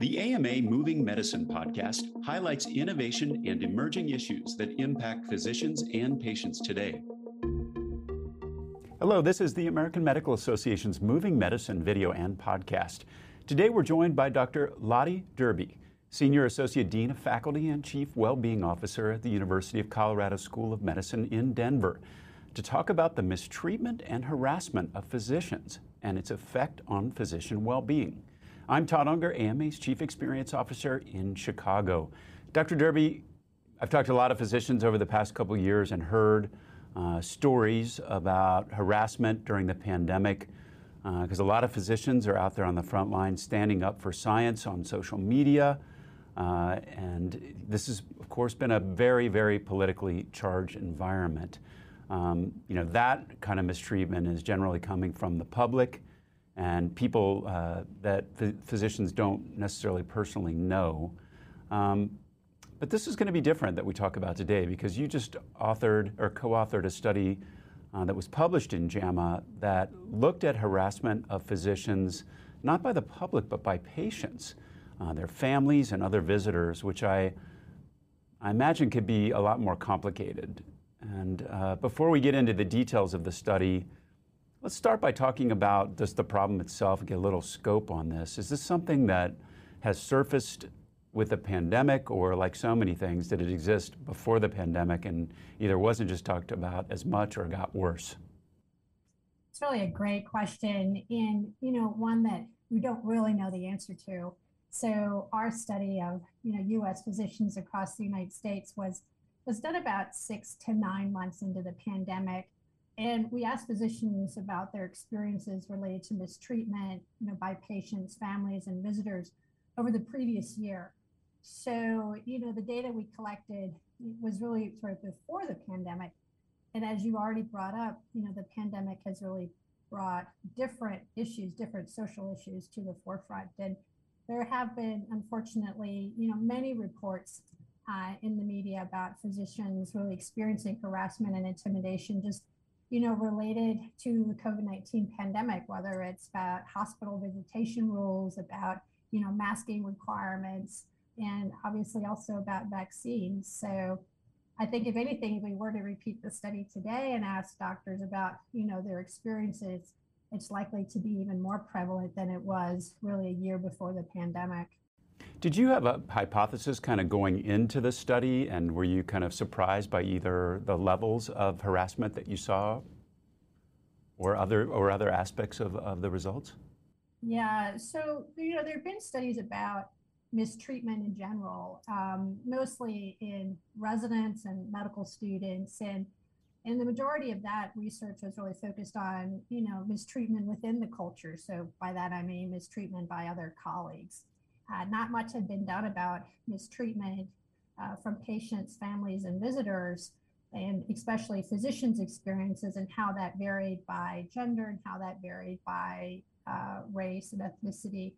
The AMA Moving Medicine podcast highlights innovation and emerging issues that impact physicians and patients today. Hello, this is the American Medical Association's Moving Medicine video and podcast. Today we're joined by Dr. Lotte Dyrbye, Senior Associate Dean of Faculty and Chief Wellbeing Officer at the University of Colorado School of Medicine in Denver, to talk about the mistreatment and harassment of physicians and its effect on physician well-being. I'm Todd Unger, AMA's Chief Experience Officer in Chicago. Dr. Dyrbye, I've talked to a lot of physicians over the past couple years and heard uh, stories about harassment during the pandemic because uh, a lot of physicians are out there on the front line standing up for science on social media. Uh, and this has, of course, been a very, very politically charged environment. Um, you know, that kind of mistreatment is generally coming from the public and people uh, that physicians don't necessarily personally know. Um, but this is going to be different that we talk about today because you just authored or co authored a study uh, that was published in JAMA that looked at harassment of physicians, not by the public, but by patients, uh, their families, and other visitors, which I, I imagine could be a lot more complicated. And uh, before we get into the details of the study, Let's start by talking about just the problem itself and get a little scope on this. Is this something that has surfaced with the pandemic, or like so many things, did it exist before the pandemic and either wasn't just talked about as much or got worse? It's really a great question, and you know, one that we don't really know the answer to. So our study of you know U.S. physicians across the United States was was done about six to nine months into the pandemic, and we asked physicians about their experiences related to mistreatment, you know, by patients, families, and visitors over the previous year. So, you know, the data we collected was really sort of before the pandemic. And as you already brought up, you know, the pandemic has really brought different issues, different social issues to the forefront. And there have been, unfortunately, you know, many reports uh, in the media about physicians really experiencing harassment and intimidation just you know, related to the COVID-19 pandemic, whether it's about hospital visitation rules, about, you know, masking requirements, and obviously also about vaccines. So I think if anything, if we were to repeat the study today and ask doctors about, you know, their experiences, it's likely to be even more prevalent than it was really a year before the pandemic. Did you have a hypothesis kind of going into the study, and were you kind of surprised by either the levels of harassment that you saw or other, or other aspects of, of the results? Yeah, so you know there have been studies about mistreatment in general, um, mostly in residents and medical students, and and the majority of that research was really focused on you know mistreatment within the culture. So by that I mean mistreatment by other colleagues. Uh, not much had been done about mistreatment uh, from patients, families, and visitors, and especially physicians' experiences and how that varied by gender and how that varied by uh, race and ethnicity.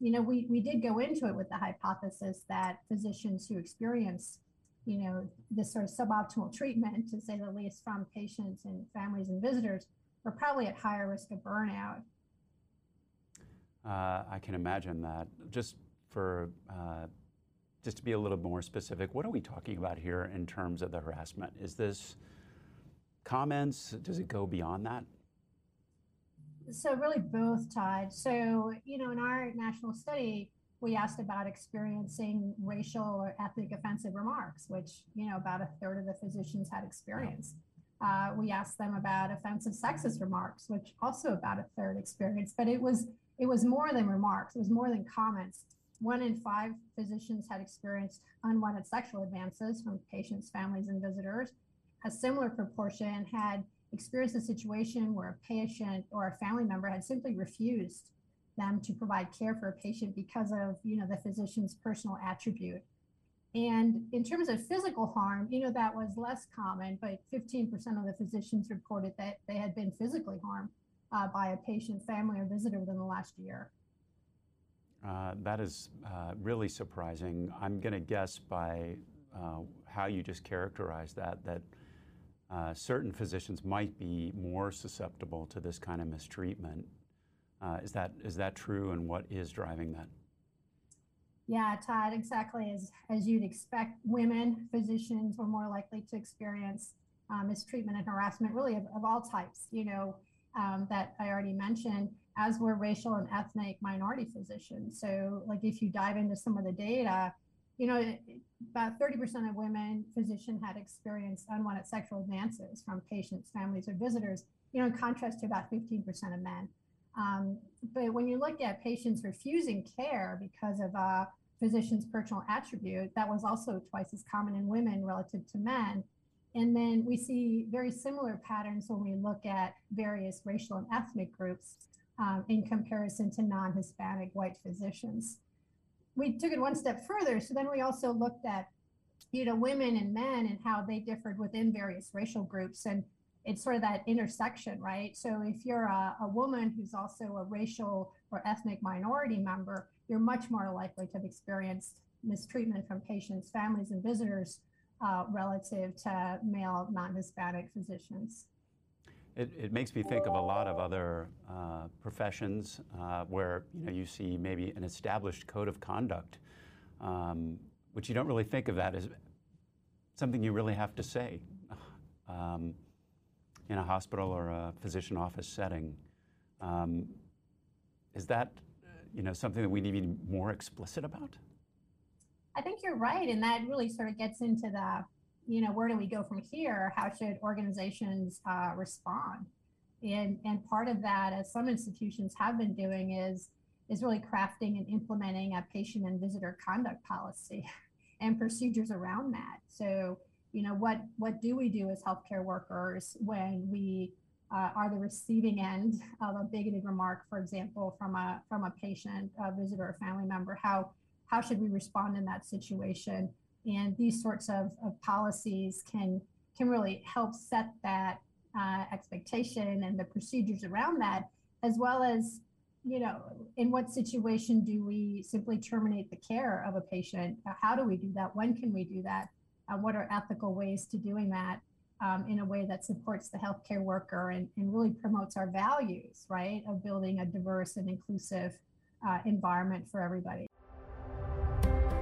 You know, we, we did go into it with the hypothesis that physicians who experience, you know, this sort of suboptimal treatment, to say the least, from patients and families and visitors, are probably at higher risk of burnout. Uh, I can imagine that. Just for uh, just to be a little more specific, what are we talking about here in terms of the harassment? Is this comments? Does it go beyond that? So really both, Todd. So, you know, in our national study, we asked about experiencing racial or ethnic offensive remarks, which, you know, about a third of the physicians had experienced. Uh, we asked them about offensive sexist remarks, which also about a third experienced, but it was it was more than remarks, it was more than comments one in five physicians had experienced unwanted sexual advances from patients, families, and visitors. A similar proportion had experienced a situation where a patient or a family member had simply refused them to provide care for a patient because of you know the physician's personal attribute. And in terms of physical harm, you know that was less common, but 15% of the physicians reported that they had been physically harmed uh, by a patient, family, or visitor within the last year. Uh, that is uh, really surprising. I'm going to guess by uh, how you just characterized that, that uh, certain physicians might be more susceptible to this kind of mistreatment. Uh, is, that, is that true, and what is driving that? Yeah, Todd, exactly as, as you'd expect, women physicians were more likely to experience mistreatment and harassment, really of, of all types, you know, um, that I already mentioned, as were racial and ethnic minority physicians. So, like, if you dive into some of the data, you know, about 30% of women physicians had experienced unwanted sexual advances from patients, families, or visitors, you know, in contrast to about 15% of men. Um, but when you look at patients refusing care because of a physician's personal attribute, that was also twice as common in women relative to men. And then we see very similar patterns when we look at various racial and ethnic groups um, in comparison to non Hispanic white physicians. We took it one step further. So then we also looked at you know women and men and how they differed within various racial groups and it's sort of that intersection, right? So if you're a, a, woman who's also a racial or ethnic minority member, you're much more likely to have experienced mistreatment from patients, families, and visitors uh, relative to male non-Hispanic physicians. It, it, makes me think of a lot of other uh, professions uh, where you know you see maybe an established code of conduct, um, which you don't really think of that as something you really have to say. Um, in a hospital or a physician office setting. Um, is that you know something that we need to be more explicit about? I think you're right, and that really sort of gets into the you know where do we go from here? How should organizations uh, respond? And and part of that, as some institutions have been doing, is is really crafting and implementing a patient and visitor conduct policy and procedures around that. So you know what what do we do as healthcare workers when we uh, are the receiving end of a bigoted remark, for example, from a from a patient, a visitor, or family member? How how should we respond in that situation? And these sorts of, of policies can can really help set that uh, expectation and the procedures around that, as well as you know, in what situation do we simply terminate the care of a patient? How do we do that? When can we do that? uh, what are ethical ways to doing that um, in a way that supports the healthcare worker and, and, really promotes our values, right, of building a diverse and inclusive uh, environment for everybody.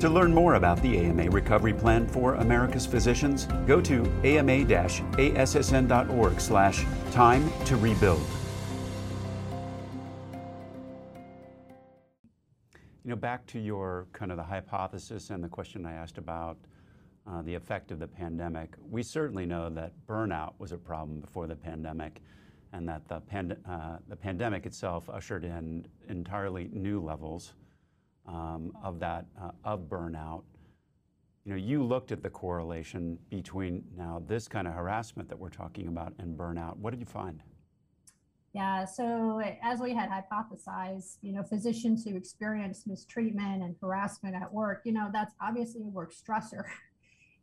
To learn more about the AMA Recovery Plan for America's Physicians, go to ama-assn.org slash time to rebuild. You know, back to your kind of the hypothesis and the question I asked about uh, the effect of the pandemic. We certainly know that burnout was a problem before the pandemic, and that the, pand- uh, the pandemic itself ushered in entirely new levels um, of that uh, of burnout. You know, you looked at the correlation between now this kind of harassment that we're talking about and burnout. What did you find? Yeah, so as we had hypothesized, you know, physicians who experience mistreatment and harassment at work, you know, that's obviously a work stressor.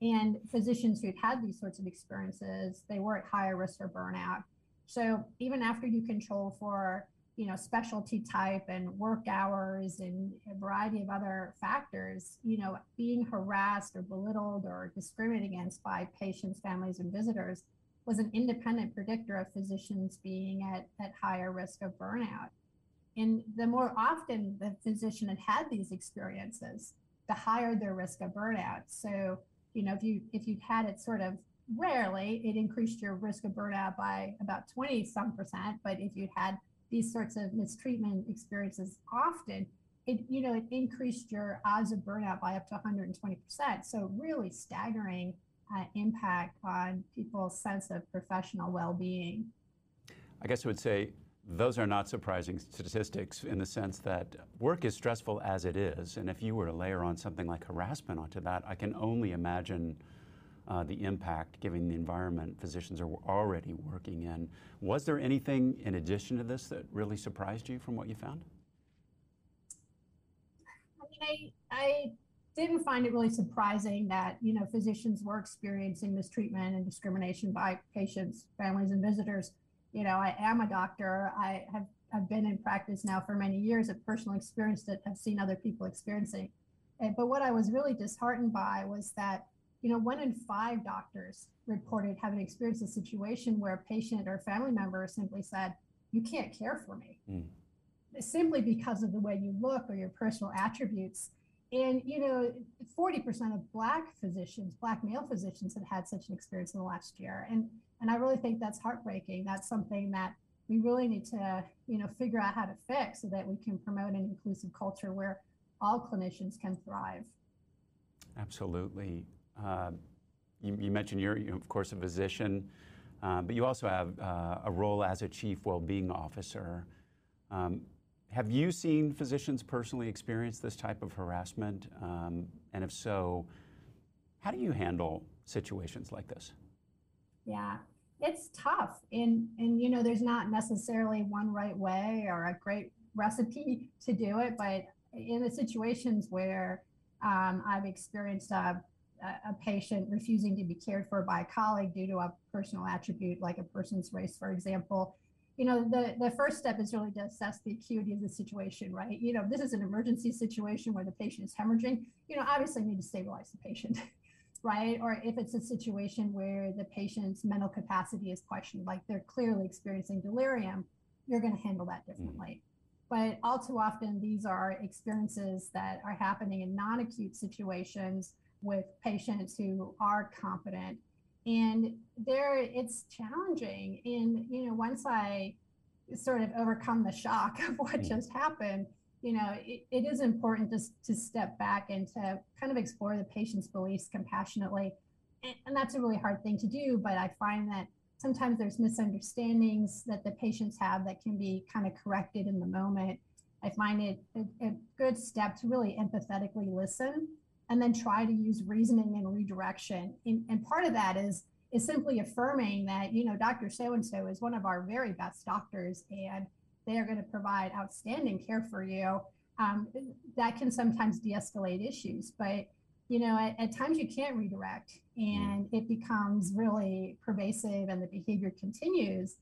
And physicians who've had these sorts of experiences, they were at higher risk for burnout. So even after you control for, you know, specialty type and work hours and a variety of other factors, you know, being harassed or belittled or discriminated against by patients, families, and visitors was an independent predictor of physicians being at, at higher risk of burnout. And the more often the physician had had these experiences, the higher their risk of burnout. So you know, if you if you've had it sort of rarely, it increased your risk of burnout by about 20 some percent. But if you'd had these sorts of mistreatment experiences often, it you know it increased your odds of burnout by up to 120 percent. So really staggering uh, impact on people's sense of professional well-being. I guess I would say those are not surprising statistics in the sense that work is stressful as it is. And if you were to layer on something like harassment onto that, I can only imagine uh, the impact given the environment physicians are already working in. Was there anything in addition to this that really surprised you from what you found? I mean, I, I didn't find it really surprising that you know physicians were experiencing mistreatment and discrimination by patients, families, and visitors. You know, I am a doctor. I have I've been in practice now for many years. I've personally experienced it. I've seen other people experiencing. But what I was really disheartened by was that you know one in five doctors reported having experienced a situation where a patient or family member simply said, "You can't care for me." Mm. Simply because of the way you look or your personal attributes and, you know, 40% of Black physicians, Black male physicians had had such an experience in the last year. And, and I really think that's heartbreaking. That's something that we really need to, you know, figure out how to fix so that we can promote an inclusive culture where all clinicians can thrive. Absolutely. Uh, you, you, mentioned you're, you of course, a physician, uh, but you also have uh, a role as a chief well-being officer. Um, have you seen physicians personally experience this type of harassment? Um, and if so, how do you handle situations like this? Yeah, it's tough. And, and you know, there's not necessarily one right way or a great recipe to do it. But in the situations where um, I've experienced a, a patient refusing to be cared for by a colleague due to a personal attribute, like a person's race, for example, you know, the, the first step is really to assess the acuity of the situation, right? You know, this is an emergency situation where the patient is hemorrhaging, you know, obviously need to stabilize the patient, right? Or if it's a situation where the patient's mental capacity is questioned, like they're clearly experiencing delirium, you're going to handle that differently. Mm. But all too often, these are experiences that are happening in non acute situations with patients who are competent. And there it's challenging. And you know once i sort of overcome the shock of what mm. just happened you know it, it is important to, to step back and to kind of explore the patient's beliefs compassionately. And, and that's a really hard thing to do but i find that sometimes there's misunderstandings that the patients have that can be kind of corrected in the moment. I find it a, a good step to really empathetically listen and then try to use reasoning and redirection. And, and part of that is is simply affirming that you know Dr. So and So is one of our very best doctors, and they are going to provide outstanding care for you. Um, that can sometimes de-escalate issues, but you know at, at times you can't redirect, and it becomes really pervasive, and the behavior continues.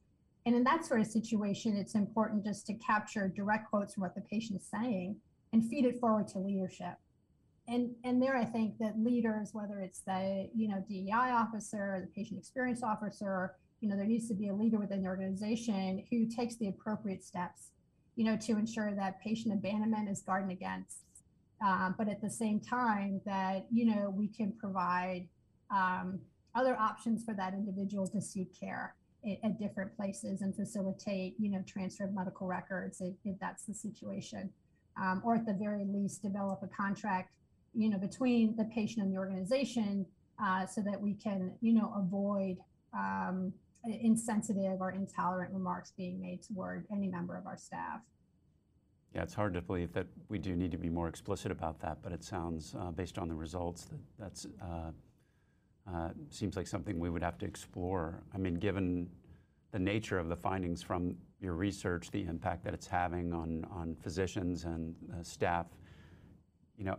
And in that sort of situation, it's important just to capture direct quotes from what the patient is saying and feed it forward to leadership and and there I think that leaders, whether it's the you know DEI officer or the patient experience officer, you know there needs to be a leader within the organization who takes the appropriate steps, you know, to ensure that patient abandonment is guarded against, um, but at the same time that you know we can provide um, other options for that individual to seek care at, at, different places and facilitate you know transfer of medical records if, if that's the situation. Um, or at the very least develop a contract you know, between the patient and the organization uh, so that we can, you know, avoid um, insensitive or intolerant remarks being made toward any member of our staff. Yeah, it's hard to believe that we do need to be more explicit about that, but it sounds, uh, based on the results, that that's uh, uh, seems like something we would have to explore. I mean, given the nature of the findings from your research, the impact that it's having on on physicians and uh, staff, you know,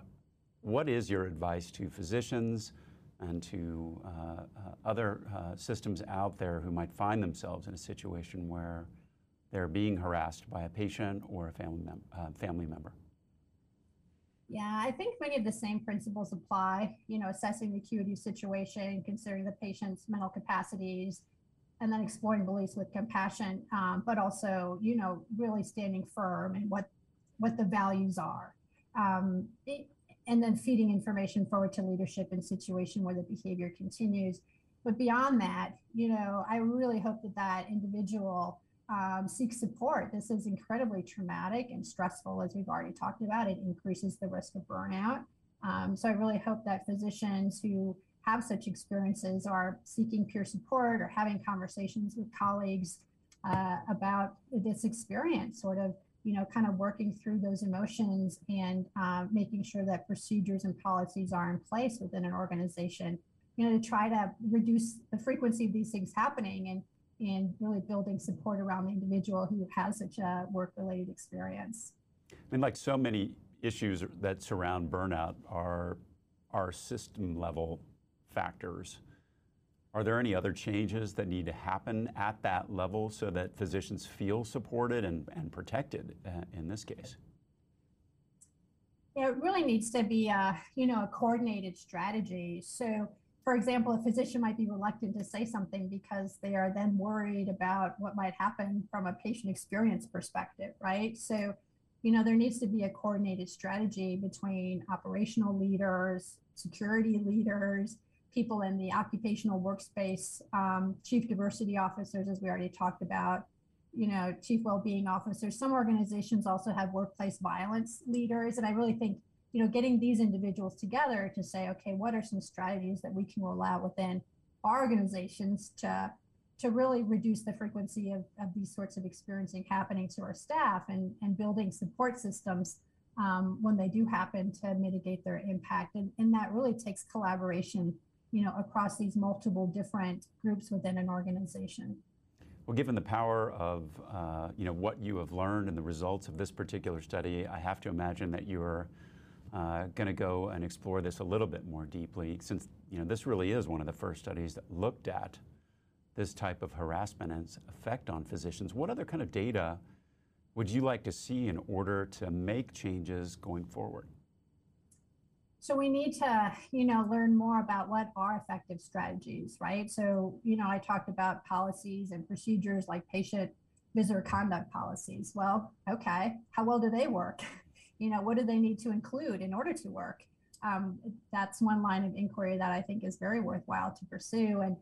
what is your advice to physicians and to uh, uh, other uh, systems out there who might find themselves in a situation where they're being harassed by a patient or a family, mem- uh, family member? Yeah, I think many of the same principles apply. You know, assessing the acuity situation, considering the patient's mental capacities, and then exploring beliefs with compassion, um, but also, you know, really standing firm in what what the values are. Um, it, and then feeding information forward to leadership in situation where the behavior continues. But beyond that, you know, I really hope that that individual um, seeks support. This is incredibly traumatic and stressful, as we've already talked about. It increases the risk of burnout. Um, so I really hope that physicians who have such experiences are seeking peer support or having conversations with colleagues uh, about this experience, sort of you know, kind of working through those emotions and uh, making sure that procedures and policies are in place within an organization, you know, to try to reduce the frequency of these things happening and and really building support around the individual who has such a work-related experience. I mean, like so many issues that surround burnout are, are system level factors. Are there any other changes that need to happen at that level so that physicians feel supported and, and protected uh, in this case? Yeah, it really needs to be a, you know, a coordinated strategy. So, for example, a physician might be reluctant to say something because they are then worried about what might happen from a patient experience perspective, right? So, you know, there needs to be a coordinated strategy between operational leaders, security leaders, people in the occupational workspace, um, chief diversity officers, as we already talked about, you know, chief well-being officers. Some organizations also have workplace violence leaders, and I really think, you know, getting these individuals together to say, okay, what are some strategies that we can roll out within our organizations to to really reduce the frequency of, of these sorts of experiencing happening to our staff and, and building support systems um, when they do happen to mitigate their impact. And, and that really takes collaboration you know, across these multiple different groups within an organization. Well, given the power of uh, you know what you have learned and the results of this particular study, I have to imagine that you're uh, going to go and explore this a little bit more deeply, since you know this really is one of the first studies that looked at this type of harassment and its effect on physicians. What other kind of data would you like to see in order to make changes going forward? So we need to, you know, learn more about what are effective strategies, right? So, you know, I talked about policies and procedures like patient visitor conduct policies. Well, okay, how well do they work? You know, what do they need to include in order to work? Um, that's one line of inquiry that I think is very worthwhile to pursue. And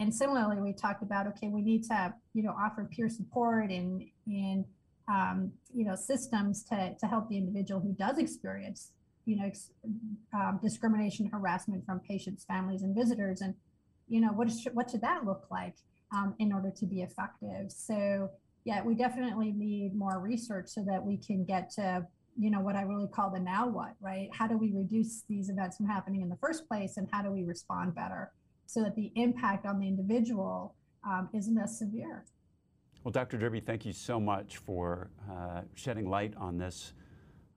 and similarly, we talked about okay, we need to, you know, offer peer support and and um, you know systems to to help the individual who does experience you know, um, discrimination, harassment from patients, families, and visitors. And, you know, what, is, what should that look like um, in order to be effective? So, yeah, we definitely need more research so that we can get to, you know, what I really call the now what, right? How do we reduce these events from happening in the first place and how do we respond better so that the impact on the individual um, isn't as severe? Well, Dr. Dyrbye, thank you so much for uh, shedding light on this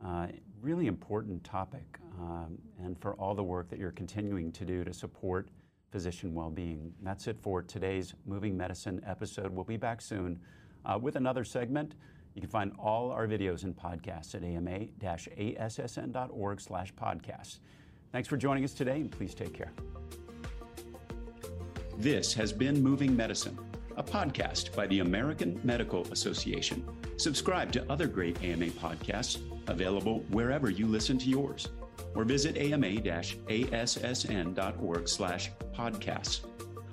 uh, really important topic um, and for all the work that you're continuing to do to support physician well-being. That's it for today's Moving Medicine episode. We'll be back soon uh, with another segment. You can find all our videos and podcasts at ama-assn.org slash podcasts. Thanks for joining us today, and please take care. This has been Moving Medicine, a podcast by the American Medical Association. Subscribe to other great AMA podcasts available wherever you listen to yours, or visit ama-assn.org slash podcasts.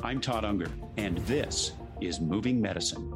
I'm Todd Unger, and this is Moving Medicine.